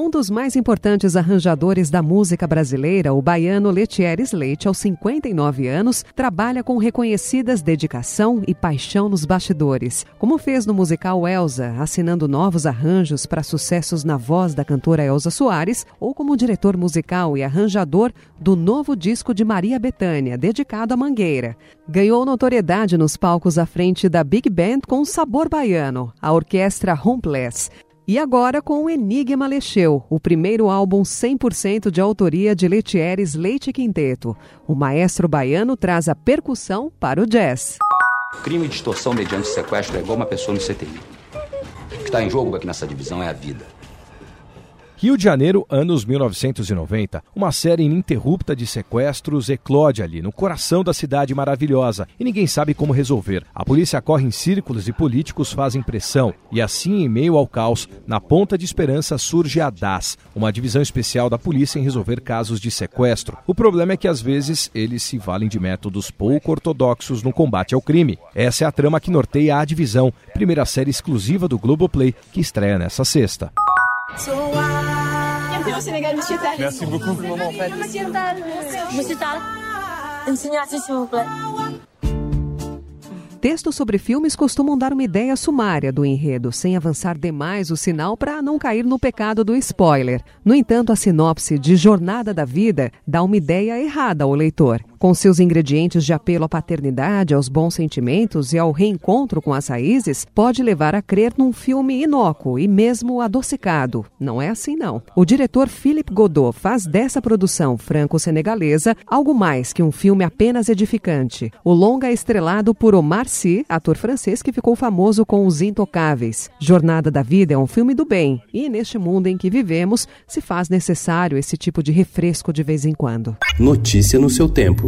Um dos mais importantes arranjadores da música brasileira, o baiano Letieres Leite, aos 59 anos, trabalha com reconhecidas dedicação e paixão nos bastidores, como fez no musical Elsa, assinando novos arranjos para sucessos na voz da cantora Elza Soares, ou como diretor musical e arranjador do novo disco de Maria Bethânia, dedicado à Mangueira. Ganhou notoriedade nos palcos à frente da Big Band com sabor baiano, a orquestra Homeless. E agora com o Enigma Lecheu, o primeiro álbum 100% de autoria de Letieres Leite Quinteto. O maestro baiano traz a percussão para o jazz. Crime de extorsão mediante sequestro é igual uma pessoa no CTI. O que está em jogo aqui nessa divisão é a vida. Rio de Janeiro, anos 1990. Uma série ininterrupta de sequestros eclode ali, no coração da cidade maravilhosa, e ninguém sabe como resolver. A polícia corre em círculos e políticos fazem pressão. E assim, em meio ao caos, na ponta de esperança surge a DAS, uma divisão especial da polícia em resolver casos de sequestro. O problema é que às vezes eles se valem de métodos pouco ortodoxos no combate ao crime. Essa é a trama que norteia a divisão, primeira série exclusiva do Globoplay, que estreia nessa sexta. Merci beaucoup. Textos sobre filmes costumam dar uma ideia sumária do enredo, sem avançar demais o sinal para não cair no pecado do spoiler. No entanto, a sinopse de Jornada da Vida dá uma ideia errada ao leitor. Com seus ingredientes de apelo à paternidade, aos bons sentimentos e ao reencontro com as raízes, pode levar a crer num filme inócuo e mesmo adocicado. Não é assim, não. O diretor Philippe Godot faz dessa produção franco-senegalesa algo mais que um filme apenas edificante. O longa é estrelado por Omar Sy, ator francês que ficou famoso com Os Intocáveis. Jornada da Vida é um filme do bem e, neste mundo em que vivemos, se faz necessário esse tipo de refresco de vez em quando. Notícia no seu tempo.